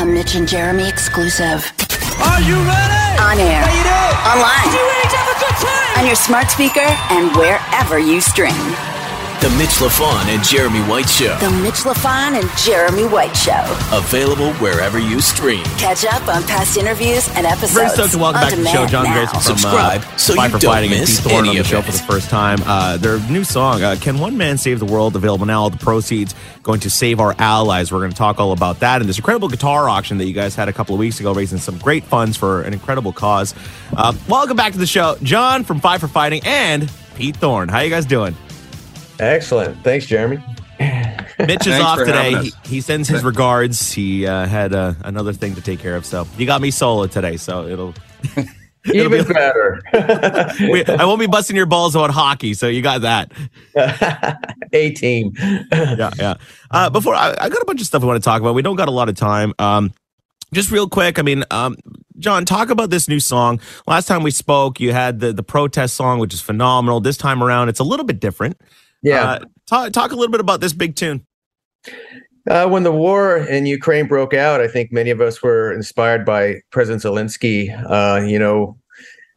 A Mitch and Jeremy exclusive. Are you ready? On air. Online. You ready to have a good time? On your smart speaker and wherever you stream. The Mitch LaFon and Jeremy White Show. The Mitch LaFon and Jeremy White Show. Available wherever you stream. Catch up on past interviews and episodes. Very stoked to welcome back to the show, John now. Grayson from Subscribe uh, so Fight you for don't Fighting and miss Pete Thorn any on the of show it. for the first time. Uh, their new song, uh, "Can One Man Save the World?" available now. All the proceeds going to save our allies. We're going to talk all about that and this incredible guitar auction that you guys had a couple of weeks ago, raising some great funds for an incredible cause. Uh, welcome back to the show, John from Five for Fighting and Pete Thorn. How you guys doing? Excellent. Thanks, Jeremy. Mitch is off today. He, he sends his regards. He uh, had uh, another thing to take care of, so you got me solo today. So it'll. It'll Even be- better. we, I won't be busting your balls on hockey, so you got that. A team. Yeah, yeah. Uh, before I, I got a bunch of stuff we want to talk about. We don't got a lot of time. Um, just real quick. I mean, um, John, talk about this new song. Last time we spoke, you had the the protest song, which is phenomenal. This time around, it's a little bit different. Yeah. Uh, talk talk a little bit about this big tune. Uh, when the war in Ukraine broke out, I think many of us were inspired by President Zelensky. Uh, you know,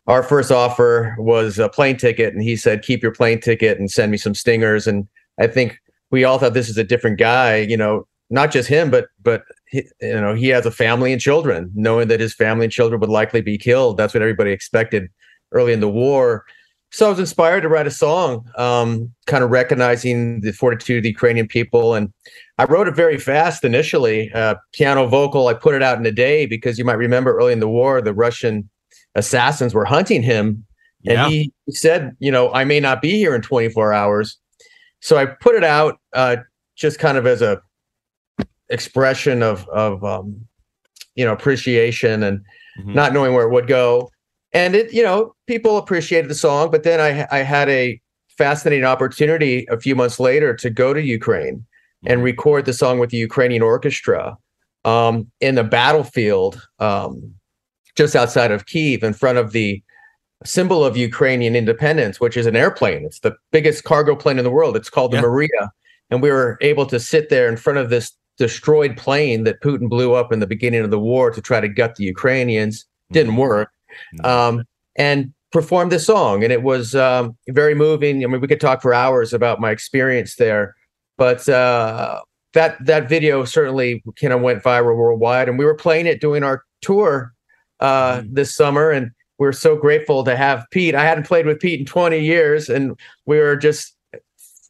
our first offer was a plane ticket, and he said, "Keep your plane ticket and send me some stingers." And I think we all thought this is a different guy. You know, not just him, but but he, you know, he has a family and children. Knowing that his family and children would likely be killed, that's what everybody expected early in the war. So I was inspired to write a song, um, kind of recognizing the fortitude of the Ukrainian people. And I wrote it very fast initially, uh, piano vocal. I put it out in a day because you might remember early in the war, the Russian assassins were hunting him. Yeah. And he said, you know, I may not be here in 24 hours. So I put it out uh, just kind of as a expression of, of um, you know, appreciation and Mhm. not knowing where it would go. And it, you know, people appreciated the song, but then I I had a fascinating opportunity a few months later to go to Ukraine and record the song with the Ukrainian orchestra um, in the battlefield um, just outside of Kiev in front of the symbol of Ukrainian independence, which is an airplane. It's the biggest cargo plane in the world. It's called the Yeah. Mriya. And we were able to sit there in front of this destroyed plane that Putin blew up in the beginning of the war to try to gut the Ukrainians. Didn't work. Um, and performed this song. And it was um, very moving. I mean, we could talk for hours about my experience there. But uh, that that video certainly kind of went viral worldwide. And we were playing it doing our tour uh, Mhm. this summer. And we're so grateful to have Pete. I hadn't played with Pete in 20 years, and we were just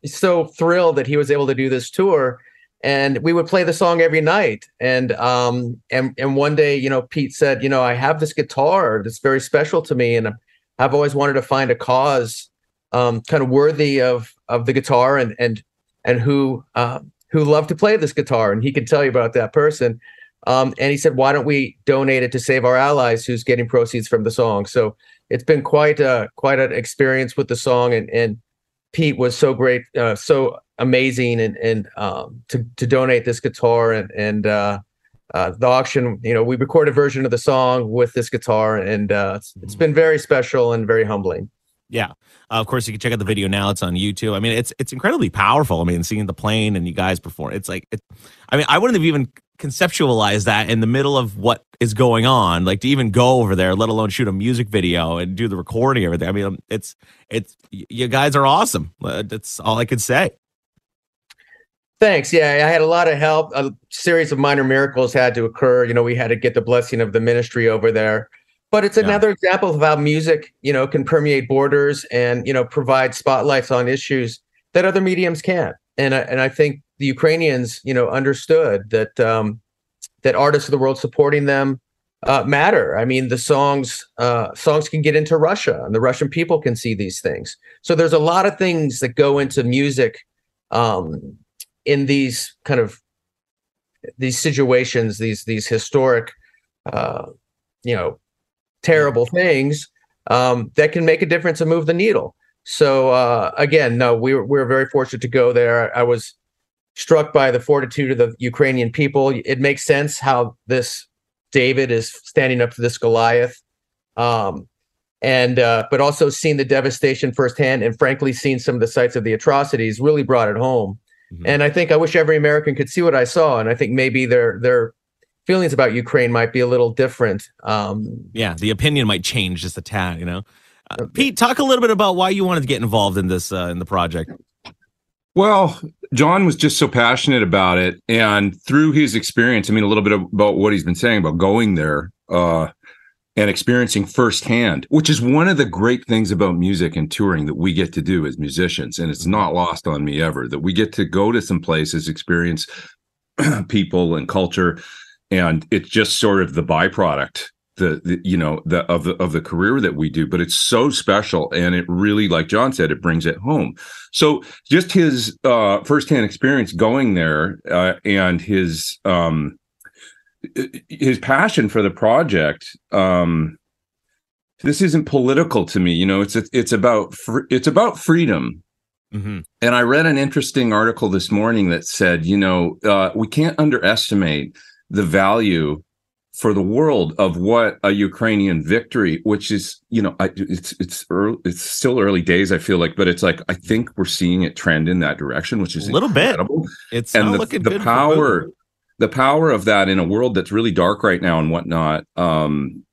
so thrilled that he was able to do this tour. And we would play the song every night. And um and and one day, you know, Pete said, you know, I have this guitar that's very special to me, and I've always wanted to find a cause um, kind of worthy of of the guitar and and and who um, who loved to play this guitar. And he can tell you about that person. Um, and he said, "Why don't we donate it to Save Our Allies, who's getting proceeds from the song?" So it's been quite a quite an experience with the song, and and Pete was so great, uh, so amazing, and and um, to to donate this guitar and and uh, uh, the auction. You know, we recorded a version of the song with this guitar, and uh, it's, it's been very special and very humbling. Yeah. Uh, of course, you can check out the video now. It's on YouTube. I mean, it's it's incredibly powerful. I mean, seeing the plane and you guys perform, it's like, it, I mean, I wouldn't have even conceptualized that in the middle of what is going on, like to even go over there, let alone shoot a music video and do the recording, everything. I mean, it's it's you guys are awesome. Uh, That's all I could say. Thanks. Yeah, I had a lot of help. A series of minor miracles had to occur. You know, we had to get the blessing of the ministry over there. But it's Yeah. another example of how music, you know, can permeate borders and you know provide spotlights on issues that other mediums can't. And I, and I think the Ukrainians, you know, understood that um, that artists of the world supporting them uh, matter. I mean, the songs uh, songs can get into Russia, and the Russian people can see these things. So there's a lot of things that go into music um, in these kind of these situations, these these historic, uh, you know, terrible things um, that can make a difference and move the needle. So uh, again, no, we were, we were very fortunate to go there. I was struck by the fortitude of the Ukrainian people. It makes sense how this David is standing up to this Goliath, um, and uh, but also seeing the devastation firsthand, and frankly, seeing some of the sites of the atrocities really brought it home. Mhm. And I think I wish every American could see what I saw, and I think maybe they're they're feelings about Ukraine might be a little different. Um, yeah, the opinion might change just a tad. You know, uh, Pete, talk a little bit about why you wanted to get involved in this uh, in the project. Well, John was just so passionate about it, and through his experience, I mean, a little bit about what he's been saying about going there uh, and experiencing firsthand, which is one of the great things about music and touring that we get to do as musicians, and it's not lost on me ever that we get to go to some places, experience people and culture, and it's just sort of the byproduct the, the, you know the of the of the career that we do. But it's so special and it really like john said it brings it home. So just his uh firsthand experience going there uh, and his um his passion for the project um this isn't political to me you know it's it's about fr- it's about freedom mm-hmm. and i read an interesting article this morning that said you know uh, we can't underestimate the value for the world of what a Ukrainian victory, which is, you know, I, it's it's early, it's still early days. I feel like, but it's like I think we're seeing it trend in that direction, which is a little incredible. bit. It's and the, the power, the power of that in a world that's really dark right now and whatnot. Um,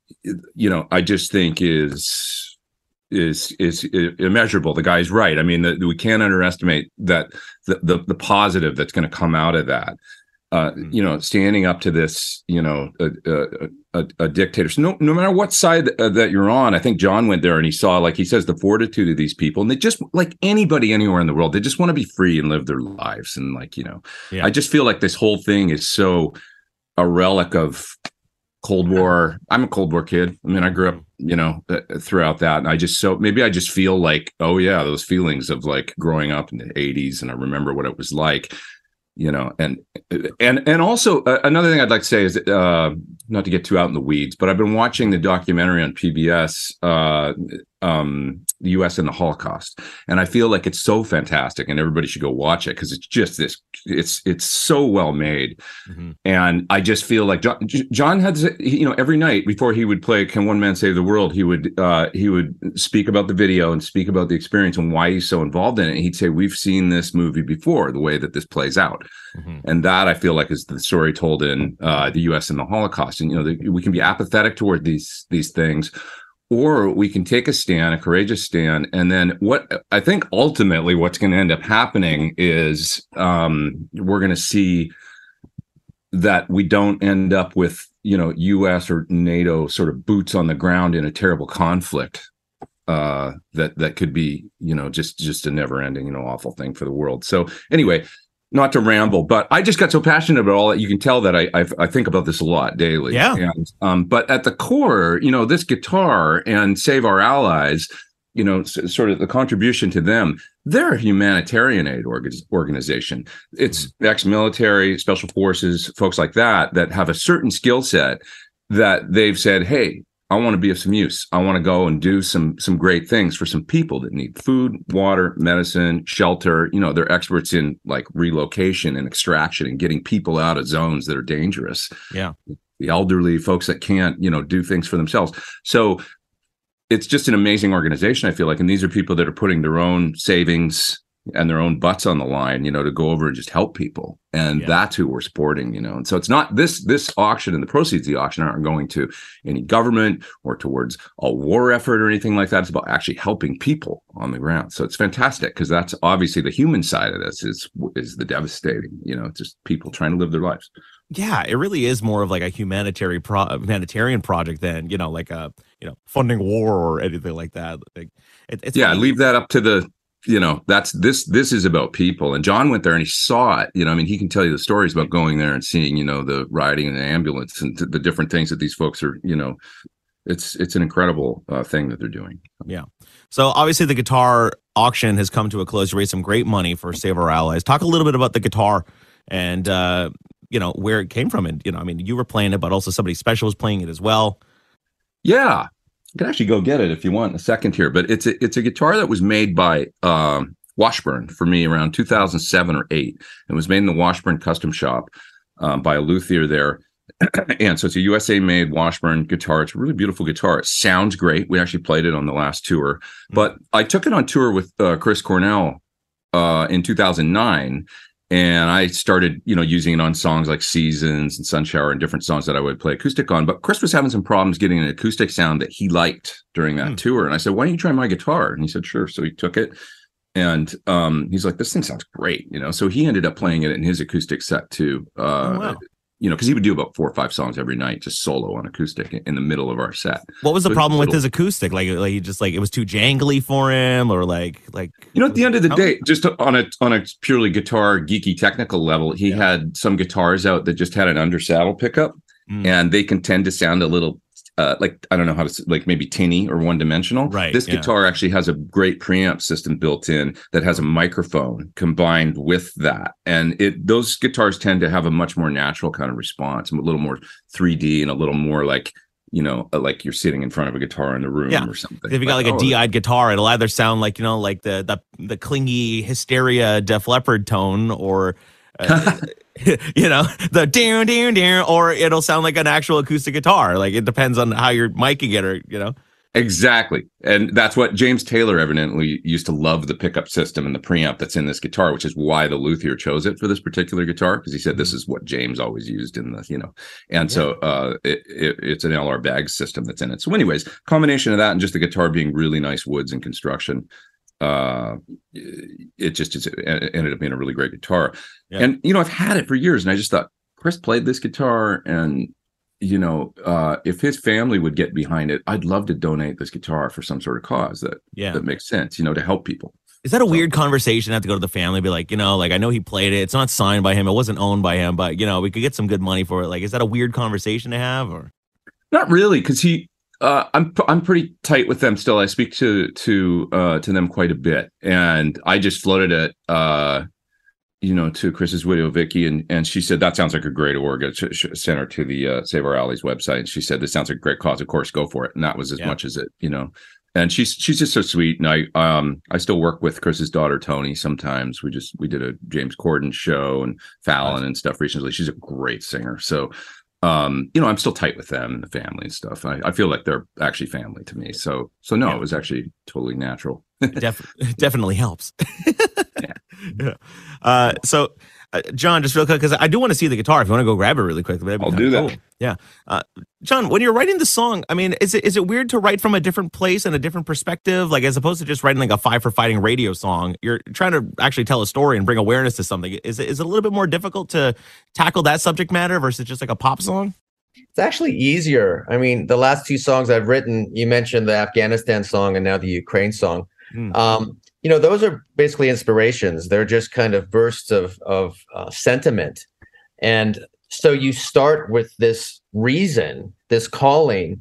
you know, I just think is is is immeasurable. The guy's right. I mean, the, we can't underestimate that the the, the positive that's going to come out of that uh, mm. you know, standing up to this, you know, a, a, a, a dictator. So no, no matter what side uh, that you're on, I think John went there and he saw, like he says, the fortitude of these people, and they just like anybody anywhere in the world, they just want to be free and live their lives. And like, you know, yeah. I just feel like this whole thing is so a relic of Cold War. I'm a Cold War kid. I mean, I grew up, you know, uh, throughout that, and I just so maybe I just feel like, oh yeah, those feelings of like growing up in the '80s, and I remember what it was like you know and and and also uh, another thing i'd like to say is uh not to get too out in the weeds but i've been watching the documentary on pbs uh um the us and the holocaust. And i feel like it's so fantastic and everybody should go watch it because it's just this it's it's so well made. Mm-hmm. and i just feel like john, john had you know every night before he would play can one man save the world he would uh he would speak about the video and speak about the experience and why he's so involved in it. And he'd say we've seen this movie before the way that this plays out. Mm-hmm. and that i feel like is the story told in uh the us and the holocaust. And you know the, we can be apathetic toward these these things or we can take a stand, a courageous stand, and then what I think ultimately what's going to end up happening is um, we're going to see that we don't end up with you know U.S. or NATO sort of boots on the ground in a terrible conflict uh, that that could be you know just just a never ending you know awful thing for the world. So anyway, not to ramble, but I just got so passionate about all that. You can tell that I I, I think about this a lot daily. Yeah. And, um, but at the core, you know, this guitar and Save Our Allies, you know, s- sort of the contribution to them. They're a humanitarian aid org- organization. It's mm-hmm. ex-military, special forces, folks like that that have a certain skill set that they've said, "Hey, I want to be of some use. I want to go and do some some great things for some people that need food, water, medicine, shelter. You know, they're experts in like relocation and extraction and getting people out of zones that are dangerous. Yeah. The elderly, folks that can't, you know, do things for themselves. So it's just an amazing organization, I feel like. And these are people that are putting their own savings and their own butts on the line, you know, to go over and just help people. And yeah. that's who we're supporting, you know. And so it's not this this auction and the proceeds of the auction aren't going to any government or towards a war effort or anything like that. It's about actually helping people on the ground. So it's fantastic because that's obviously the human side of this is is the devastating, you know, just people trying to live their lives. Yeah, it really is more of like a humanitarian pro- humanitarian project than you know, like a you know, funding war or anything like that. Like, it, it's yeah, funny. leave that up to the you know that's this this is about people. And john went there and he saw it you know i mean he can tell you the stories about going there and seeing you know the riding in the ambulance and the different things that these folks are you know it's it's an incredible uh, thing that they're doing. Yeah. So obviously the guitar auction has come to a close. You raised some great money for save our allies. Talk a little bit about the guitar and uh you know where it came from. And you know i mean you were playing it but also somebody special was playing it as well. Yeah you can actually go get it if you want in a second here, but it's a, it's a guitar that was made by um, Washburn for me around 2007 or eight. It was made in the Washburn Custom Shop um, by a luthier there. and so it's a USA made Washburn guitar. It's a really beautiful guitar. It sounds great. We actually played it on the last tour, mm-hmm. but I took it on tour with uh, Chris Cornell uh, in 2009 and I started, you know, using it on songs like Seasons and Sun Shower and different songs that I would play acoustic on. But Chris was having some problems getting an acoustic sound that he liked during that Hmm. tour. And I said, Why don't you try my guitar? And he said, Sure. So he took it and um, he's like, This thing sounds great, you know. So he ended up playing it in his acoustic set too. Uh Oh, wow. You know, because he would do about four or five songs every night, just solo on acoustic in the middle of our set. What was the So problem with little- his acoustic? Like, like he just like it was too jangly for him, or like, like You know, at the end of the day, just on a on a purely guitar geeky technical level, he Yeah. had some guitars out that just had an under saddle pickup, Mm. and they can tend to sound a little uh, like I don't know how to like maybe tinny or one dimensional. Right, This yeah. guitar actually has a great preamp system built in that has a microphone combined with that, and it those guitars tend to have a much more natural kind of response, and a little more 3D and a little more like you know uh, like you're sitting in front of a guitar in the room Yeah. or something. if you got like a oh, DI'd guitar, it'll either sound like you know, like the the the clingy hysteria Def Leppard tone, or uh, you know, the down down down, or it'll sound like an actual acoustic guitar. Like it depends on how you're miking it, or you know. Exactly. And that's what James Taylor evidently used to love the pickup system and the preamp that's in this guitar, which is why the luthier chose it for this particular guitar because he said this is what James always used in the, you know. And so uh it, it, it's an LR Baggs system that's in it. So anyways, combination of that and just the guitar being really nice woods and construction uh it just it ended up being a really great guitar. Yeah. And you know, I've had it for years and I just thought Chris played this guitar and you know, uh, if his family would get behind it, I'd love to donate this guitar for some sort of cause that Yeah. that makes sense, you know, to help people. Is that a weird conversation? I have to go to the family, and be like, you know, like I know he played it. It's not signed by him. It wasn't owned by him, but you know, we could get some good money for it. Like, is that a weird conversation to have? Or Not really, because he, uh, I'm I'm pretty tight with them still. I speak to to uh, to them quite a bit, and I just floated it, uh, you know, to Chris's widow Vicky, and and she said that sounds like a great org. Sh- sent her to the uh, Save Our Allies website, and she said this sounds like a great cause. Of course, go for it. And that was as Yeah. much as it, you know. And she's she's just so sweet, and I um I still work with Chris's daughter Toni. Sometimes we just we did a James Corden show and Fallon and stuff recently. She's a great singer, so um you know i'm still tight with them and the family and stuff i, I feel like they're actually family to me so so no Yeah. it was actually totally natural def- definitely helps. yeah. Uh, so, uh, John, just real quick, because I do want to see the guitar. If you want to go grab it really quick, I'll kinda do that. cool. Yeah, uh, John, when you're writing the song, I mean, is it is it weird to write from a different place and a different perspective, like as opposed to just writing like a five for fighting radio song? You're trying to actually tell a story and bring awareness to something. Is it is it a little bit more difficult to tackle that subject matter versus just like a pop song? It's actually easier. I mean, the last two songs I've written, you mentioned the Afghanistan song and now the Ukraine song. Hmm. Um, you know, those are basically inspirations. They're just kind of bursts of of uh, sentiment, and so you start with this reason, this calling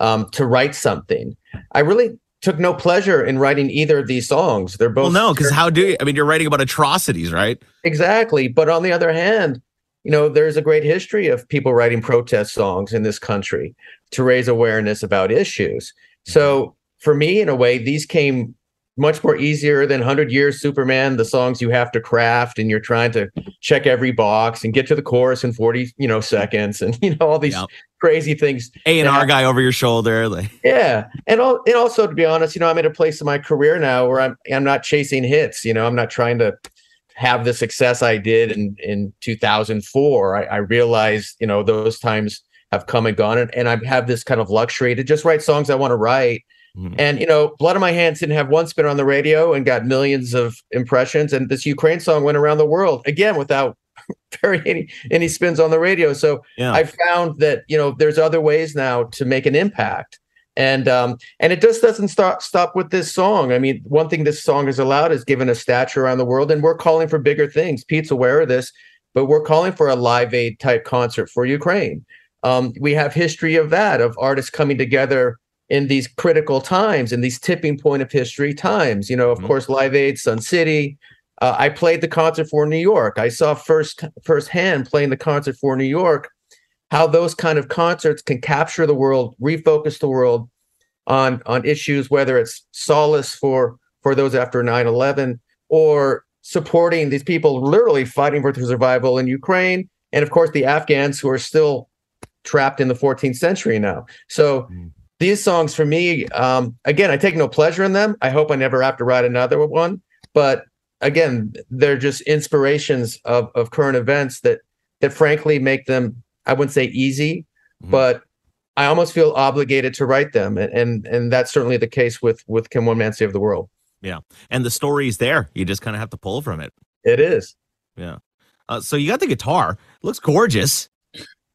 um, to write something. I really took no pleasure in writing either of these songs. They're both Well, no, because how do you? I mean, you're writing about atrocities, right? Exactly. But on the other hand, you know, there's a great history of people writing protest songs in this country to raise awareness about issues. So for me, in a way, these came much more easier than 100 Years Superman, the songs you have to craft and you're trying to check every box and get to the chorus in 40, you know, seconds and, you know, all these Yeah. crazy things. A and R guy over your shoulder, like Yeah, and all, and also to be honest, you know, I'm at a place in my career now where I'm I'm not chasing hits. You know, I'm not trying to have the success I did in in 2004. I, I realized, you know, those times have come and gone, and, and I have this kind of luxury to just write songs I want to write. Mhm. And you know, Blood on My Hands didn't have one spin on the radio and got millions of impressions, and this Ukraine song went around the world again without very any any spins on the radio. So yeah. I found that you know there's other ways now to make an impact, and um, and it just doesn't stop stop with this song. I mean, one thing this song has allowed is given a stature around the world, and we're calling for bigger things. Pete's aware of this, but we're calling for a Live Aid type concert for Ukraine. Um, we have history of that of artists coming together in these critical times, in these tipping point of history times. You know, of Mhm. course, Live Aid, Sun City. Uh, I played the concert for New York. I saw first firsthand playing the concert for New York how those kind of concerts can capture the world, refocus the world on on issues, whether it's solace for for those after 9-11 or supporting these people literally fighting for their survival in Ukraine, and of course the Afghans who are still trapped in the 14th century now. So Mm. These songs for me, um, again, I take no pleasure in them. I hope I never have to write another one, but again, they're just inspirations of of current events that that frankly make them I wouldn't say easy, Mhm. but I almost feel obligated to write them, and and, and that's certainly the case with with Can One Man Save the World? Yeah. And the story's there. You just kind of have to pull from it. It is. Yeah. Uh, so you got the guitar. Looks gorgeous.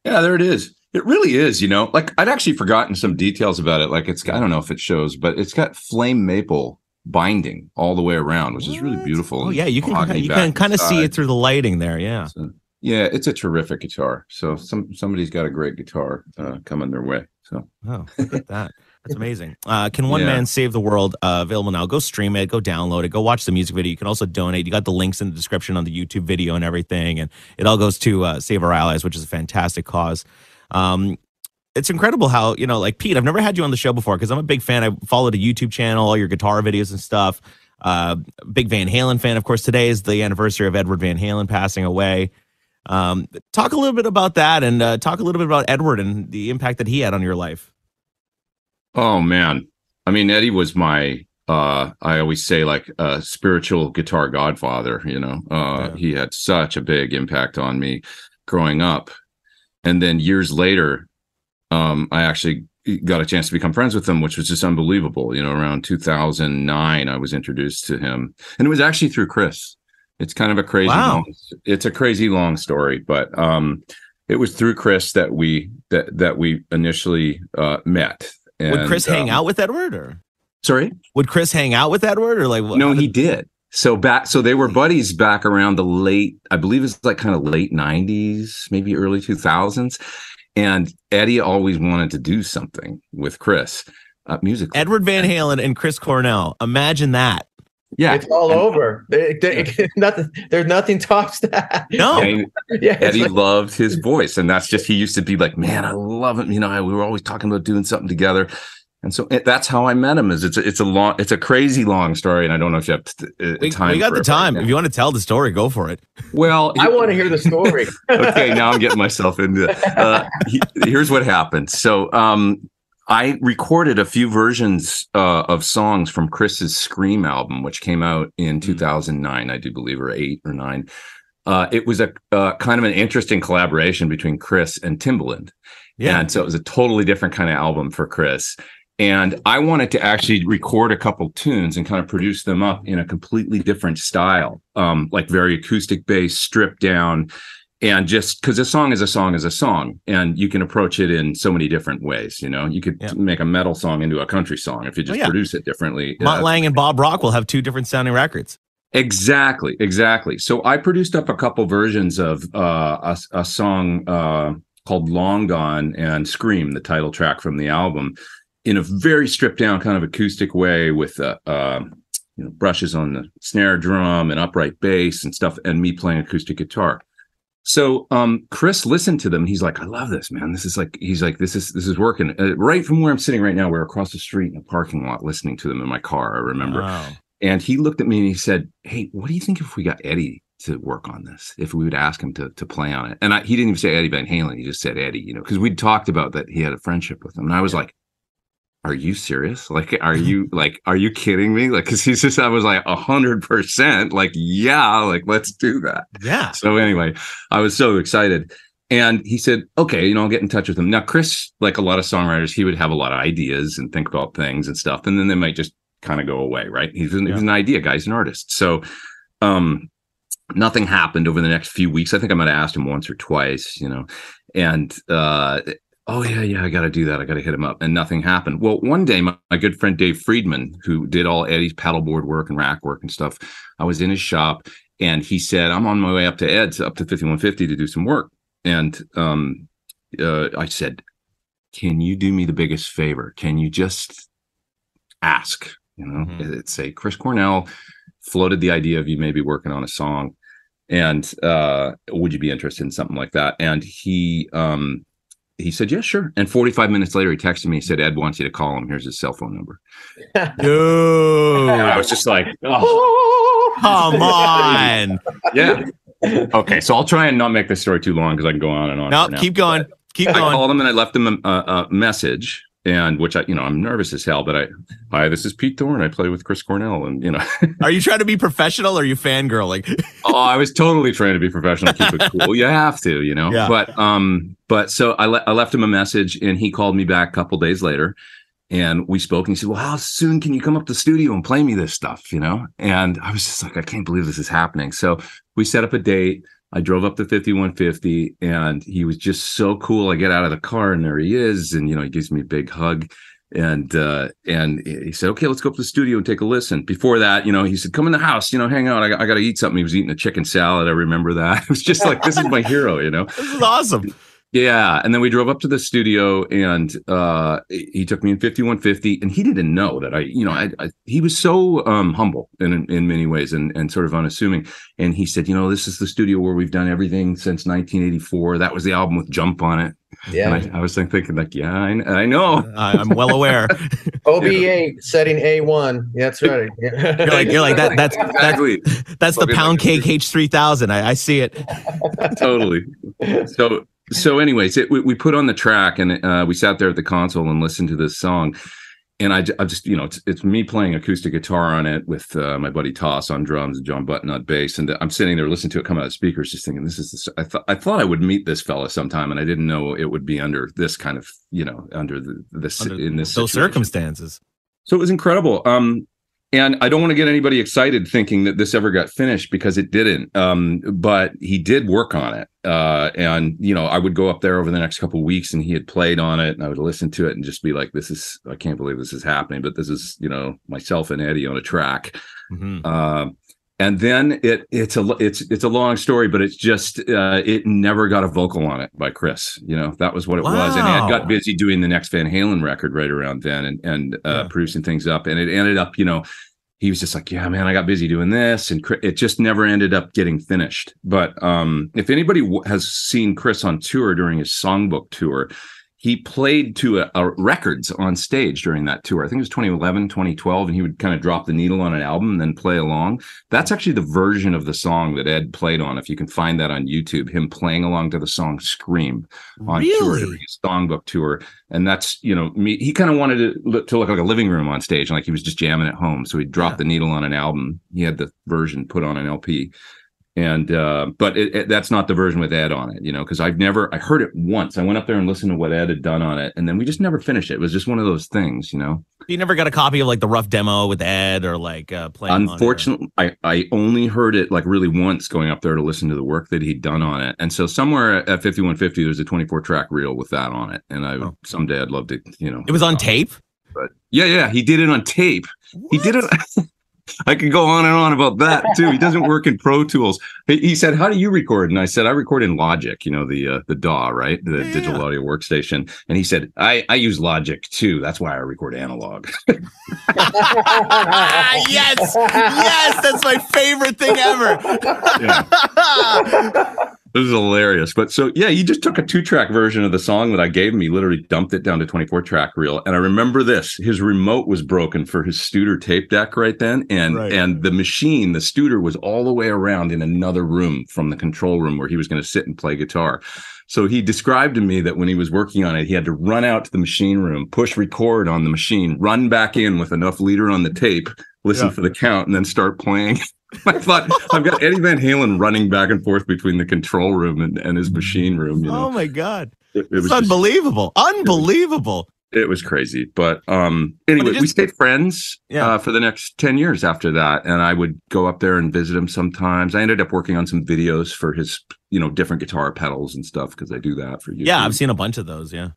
Yeah, there it is. It really is, you know. Like I'd actually forgotten some details about it. Like it's I don't know if it shows, but it's got flame maple binding all the way around, which is really beautiful. Oh yeah, you can you can kind of see it through the lighting there. Yeah. So, yeah, it's a terrific guitar. So some somebody's got a great guitar uh, coming their way. So Oh, look at that. That's amazing. Uh, can one Yeah. man save the world? Uh, available now. Go stream it. Go download it. Go watch the music video. You can also donate. You got the links in the description on the YouTube video and everything, and it all goes to uh, Save Our Allies, which is a fantastic cause. Um, it's incredible how you know, like Pete. I've never had you on the show before because I'm a big fan. I followed a YouTube channel, all your guitar videos and stuff. Uh, big Van Halen fan, of course. Today is the anniversary of Edward Van Halen passing away. Um, talk a little bit about that, and uh, talk a little bit about Edward and the impact that he had on your life. Oh man. I mean, Eddie was my uh I always say like a spiritual guitar godfather, you know. Uh Yeah. he had such a big impact on me growing up. And then years later, um I actually got a chance to become friends with him, which was just unbelievable. You know, around 2009 I was introduced to him. And it was actually through Chris. It's kind of a crazy Wow. long, it's a crazy long story, but um it was through Chris that we that that we initially uh met. Would And, Chris hang um, out with Edward, or Sorry? would Chris hang out with Edward, or like what- No, he did. So back, so they were buddies back around the late, I believe it's like kind of late '90s, maybe early 2000s. And Eddie always wanted to do something with Chris, uh, musically. Edward Van Halen and Chris Cornell. Imagine that. yeah, It's all and- over. They- they- nothing. There's nothing tops that. No, and Yeah, Eddie like- loved his voice, and that's just he used to be like, "Man, I love him. You know, I, we were always talking about doing something together, and so it, that's how I met him. Is it's a, it's a long, it's a crazy long story, and I don't know if you have t- uh, we, time. we got for the it right time. now. if you want to tell the story, go for it. well, I want to hear the story. okay, now I'm getting myself into it. Uh, he- here's what happened. So, um, I recorded a few versions uh, of songs from Chris's Scream album, which came out in 2009, I do believe, or eight or nine. Uh, it was a uh, kind of an interesting collaboration between Chris and Timbaland. Yeah, And so it was a totally different kind of album for Chris. And I wanted to actually record a couple tunes and kind of produce them up in a completely different style, um, like very acoustic based, stripped down. And just because a song is a song is a song, and you can approach it in so many different ways. You know, you could Yeah. make a metal song into a country song if you just yeah. produce it differently. Mutt Uh, Lang and Bob Rock will have two different sounding records. Exactly, exactly. So I produced up a couple versions of uh, a, a song uh, called "Long Gone" and "Scream," the title track from the album, in a very stripped down kind of acoustic way with uh, uh, you know brushes on the snare drum and upright bass and stuff, and me playing acoustic guitar. So um, Chris listened to them. He's like, "I love this, man. This is like." He's like, "This is this is working." Uh, right from where I'm sitting right now, we're across the street in a parking lot listening to them in my car. I remember. Wow. And he looked at me and he said, "Hey, what do you think if we got Eddie to work on this? If we would ask him to to play on it?" And I, he didn't even say Eddie Van Halen; he just said Eddie, you know, because we'd talked about that he had a friendship with him. And I was like, "Are you serious? Like, are you like, are you kidding me? Like, because he's just, I was like a hundred percent, like, yeah, like let's do that." Yeah. So anyway, I was so excited. And he said, okay, you know, I'll get in touch with him. Now, Chris, like a lot of songwriters, he would have a lot of ideas and think about things and stuff. And then they might just kind of go away, right? He's an, Yeah. he's an idea guy, he's an artist. So um nothing happened over the next few weeks. I think I might have asked him once or twice, you know, and uh oh yeah, yeah, I gotta do that. I gotta hit him up. And nothing happened. Well, one day my, my good friend Dave Friedman, who did all Eddie's pedalboard work and rack work and stuff, I was in his shop and he said, I'm on my way up to Ed's up to 5150 to do some work. And um, uh, I said, Can you do me the biggest favor? Can you just ask? You know, Mhm. it's a Chris Cornell floated the idea of you maybe working on a song. And uh, would you be interested in something like that? And he um, he said, Yeah, sure. And 45 minutes later, he texted me, he said, Ed wants you to call him. Here's his cell phone number. Dude. I was just like, Oh, Come on. yeah. Okay, so I'll try and not make this story too long because I can go on and on. No, now. keep going. Keep I going. I called him and I left him a, a, a message and which I, you know, I'm nervous as hell. But I, hi, this is Pete Thorn. I play with Chris Cornell, and you know, Are you trying to be professional or are you fangirling? oh, I was totally trying to be professional, keep it cool. You have to, you know. Yeah. But um, but so I, le- I left him a message, and he called me back a couple days later, and we spoke. And he said, "Well, how soon can you come up to the studio and play me this stuff?" You know. And I was just like, I can't believe this is happening. So we set up a date. I drove up to 5150 and he was just so cool. I get out of the car and there he is. And, you know, he gives me a big hug and, uh, and he said, okay, let's go up to the studio and take a listen. Before that, you know, he said, come in the house, you know, hang out. I, I got to eat something. He was eating a chicken salad. I remember that. It was just like, this is my hero, you know? this is awesome. Yeah, and then we drove up to the studio, and uh, he took me in 5150, and he didn't know that I, you know, I, I he was so um, humble in in many ways, and and sort of unassuming. And he said, you know, this is the studio where we've done everything since 1984. That was the album with Jump on it. Yeah. And I, I was thinking, like, yeah, I, I know. I, I'm well aware. OB8 setting A1. Yeah, that's right. Yeah. You're like you're like that. That's that's Exactly, that's the Fucking pound like- cake H3000. I, I see it. totally. So so, anyways, it, we, we put on the track, and uh, we sat there at the console and listened to this song. And I, I just, you know, it's, it's me playing acoustic guitar on it with uh, my buddy Toss on drums and John Button on bass. And I'm sitting there listening to it come out of speakers, just thinking, this is, the, I thought, I thought I would meet this fella sometime, and I didn't know it would be under this kind of, you know, under the, this Under in this those situation. circumstances. So it was incredible. Um, and I don't want to get anybody excited thinking that this ever got finished because it didn't. Um, but he did work on it. Uh, and you know, I would go up there over the next couple of weeks, and he had played on it, and I would listen to it and just be like, "This is I can't believe this is happening." But this is you know myself and Eddie on a track. Mhm. Um, and then it it's a it's it's a long story, but it's just uh, it never got a vocal on it by Chris. You know that was what it was, and Wow. got busy doing the next Van Halen record right around then, and and uh, Yeah. producing things up, and it ended up you know he was just like, yeah, man, I got busy doing this, and Chri- it just never ended up getting finished. But um, if anybody w- has seen Chris on tour during his songbook tour, he played to a, a records on stage during that tour. I think it was 2011, 2012, and he would kind of drop the needle on an album and then play along. That's actually the version of the song that Ed played on. If you can find that on YouTube, him playing along to the song "Scream" on tour Really? during his songbook tour, and that's you know me. He kind of wanted it look, to look like a living room on stage, and like he was just jamming at home. So he dropped Yeah. the needle on an album. He had the version put on an LP and uh but it, it- that's not the version with ed on it you know because i've never i heard it once. I went up there and listened to what ed had done on it and then we just never finished it. It was just one of those things you know? You never got a copy of like the rough demo with Ed or like uh, playing. unfortunately i i only heard it like really once going up there to listen to the work that he'd done on it. And so somewhere at 5150 there's a 24 track reel with that on it and i Oh. someday i'd love to you know It was on tape. but yeah yeah he did it on tape. He did it I could go on and on about that too. He doesn't work in Pro Tools. He, said, "How do you record?" And I said, "I record in Logic. You know the uh, the DAW, right? The Yeah. digital audio workstation." And he said, "I I use Logic too. That's why I record analog." Yes, yes, that's my favorite thing ever. This is hilarious. But so yeah, he just took a two track version of the song that I gave him. He literally dumped it down to 24 track reel. And I remember this: his remote was broken for his Studer tape deck right then, and Right. and the machine, the Studer, was all the way around in another room from the control room where he was going to sit and play guitar. So he described to me that when he was working on it, he had to run out to the machine room, push record on the machine, run back in with enough leader on the tape, listen Yeah. for the count, and then start playing. I thought I've got Eddie Van Halen running back and forth between the control room and, and his machine room. You know, Oh my god, it, it was just- unbelievable, unbelievable. it was crazy. But um, anyway, just- we stayed friends Yeah. uh, for the next ten years after that, and I would go up there and visit him sometimes. I ended up working on some videos for his, you know, different guitar pedals and stuff because I do that for you. Yeah, I've seen a bunch of those. Yeah,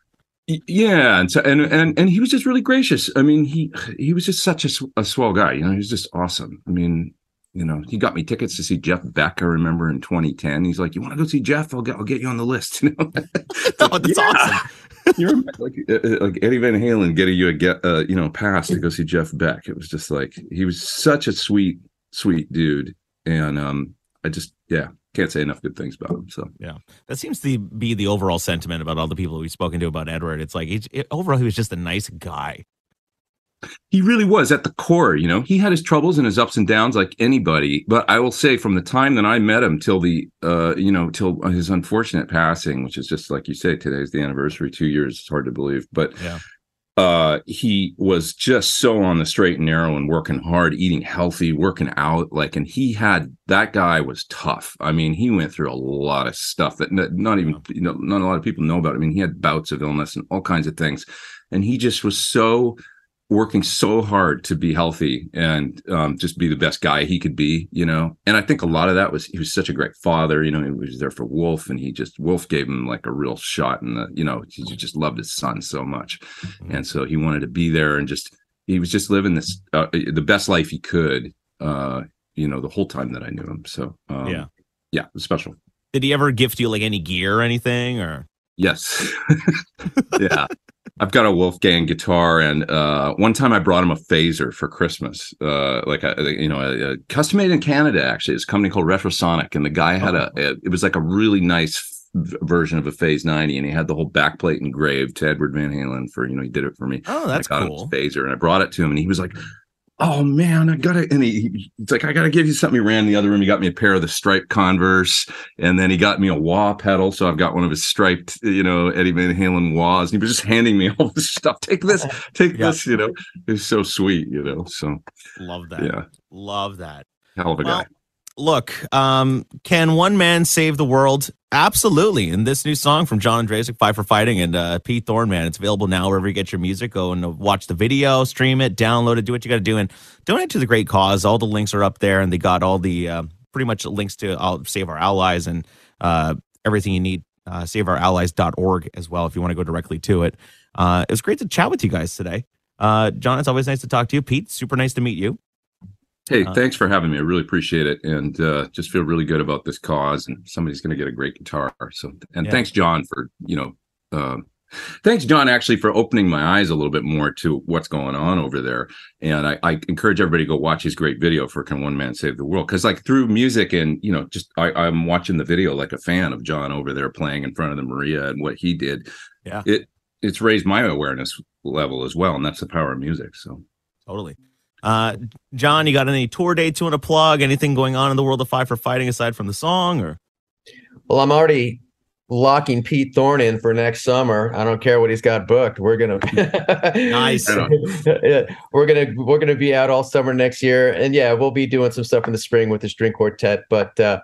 yeah and so and and and he was just really gracious i mean he he was just such a, a swell guy you know he was just awesome i mean you know he got me tickets to see jeff beck i remember in 2010 he's like you want to go see jeff? I'll get i'll get you on the list you know? Oh, that's awesome. you remember like uh, uh, like eddie van halen getting you a get uh, you know pass to go see jeff beck. It was just like he was such a sweet sweet dude. And um i just yeah can't say enough good things about him so. Yeah, That seems to be the overall sentiment about all the people we've spoken to about Edward. It's like he's, it, overall he was just a nice guy. He really was at the core you know he had his troubles and his ups and downs like anybody but i will say from the time that i met him till the uh you know till his unfortunate passing which is just like you say today's the anniversary two years it's hard to believe but Yeah. uh, he was just so on the straight and narrow and working hard, eating healthy, working out. Like, and he had that guy was tough. I mean, he went through a lot of stuff that not even you know not a lot of people know about. I mean, he had bouts of illness and all kinds of things, and he just was so working so hard to be healthy and um, just be the best guy he could be, you know. And I think a lot of that was he was such a great father, you know. He was there for Wolf, and he just Wolf gave him like a real shot, and the you know he just loved his son so much, Mm-hmm. and so he wanted to be there and just he was just living this uh, the best life he could, uh, you know, the whole time that I knew him. So um, Yeah. yeah, it was special. Did he ever gift you like any gear or anything? Or Yes. yeah. I've got a Wolfgang guitar, and uh, one time I brought him a phaser for Christmas, uh, like a, you know, a, a custom made in Canada. Actually, it's a company called Retrosonic, and the guy had a, a it was like a really nice v- version of a Phase 90, and he had the whole backplate engraved to Edward Van Halen for you know he did it for me. oh, that's I got cool. him his phaser, and I brought it to him, and he was like, "Oh man, I gotta." And he, he- he's like, "I gotta give you something." He ran in the other room. He got me a pair of the striped Converse, and then he got me a wah pedal. So I've got one of his striped, you know, Eddie Van Halen wahs. And he was just handing me all this stuff. Take this, oh, take Yeah. this. You know, it was so sweet. You know, so Love that. yeah, Love that. hell of a Well, guy. Look, um, can one man save the world? Absolutely. And this new song from John Ondrasik, Five for Fighting, and uh, Pete Thornman, it's available now wherever you get your music. Go and watch the video, stream it, download it, do what you got to do, and donate to the great cause. All the links are up there, and they got all the uh, pretty much links to uh, Save Our Allies and uh, everything you need. Uh, SaveOurAllies.org as well if you want to go directly to it. Uh, it was great to chat with you guys today. Uh, John, it's always nice to talk to you. Pete, super nice to meet you. Hey, uh, thanks for having me. I really appreciate it, and uh, just feel really good about this cause. And somebody's going to get a great guitar. So, and Yeah. thanks, John, for you know, um, thanks, John, actually for opening my eyes a little bit more to what's going on over there. And I, I encourage everybody to go watch his great video for "Can One Man Save the World?" Because like through music and you know, just I, I'm watching the video like a fan of John over there playing in front of the Mriya and what he did. Yeah. it it's raised my awareness level as well, and that's the power of music. So. Totally. Uh, John, you got any tour dates you want to plug? Anything going on in the world of Five for Fighting aside from the song? Or Well, I'm already locking Pete Thorn in for next summer. I don't care what he's got booked. We're gonna Nice. We're gonna we're gonna be out all summer next year, and yeah, we'll be doing some stuff in the spring with the string quartet. But uh,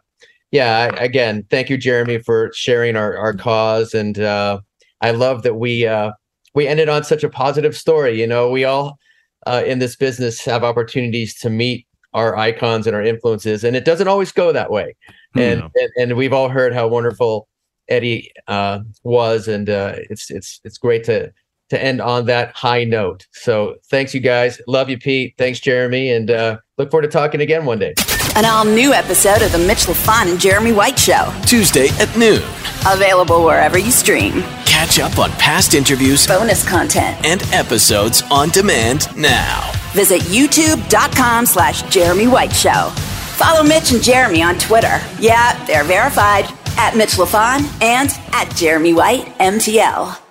yeah, I, again, thank you, Jeremy, for sharing our our cause, and uh, I love that we uh, we ended on such a positive story. You know, we all uh, in this business have opportunities to meet our icons and our influences, and it doesn't always go that way. And No. and, and we've all heard how wonderful Eddie uh, was, and uh, it's it's it's great to to end on that high note. So thanks, you guys. Love you, Pete. Thanks, Jeremy, and uh, look forward to talking again one day. An all new episode of The Mitch LaFon and Jeremy White Show. Tuesday at noon. Available wherever you stream. Catch up on past interviews Bonus content. and episodes on demand now. Visit youtube.com slash Jeremy White Show. Follow Mitch and Jeremy on Twitter. Yeah, they're verified at Mitch LaFon and at Jeremy White MTL.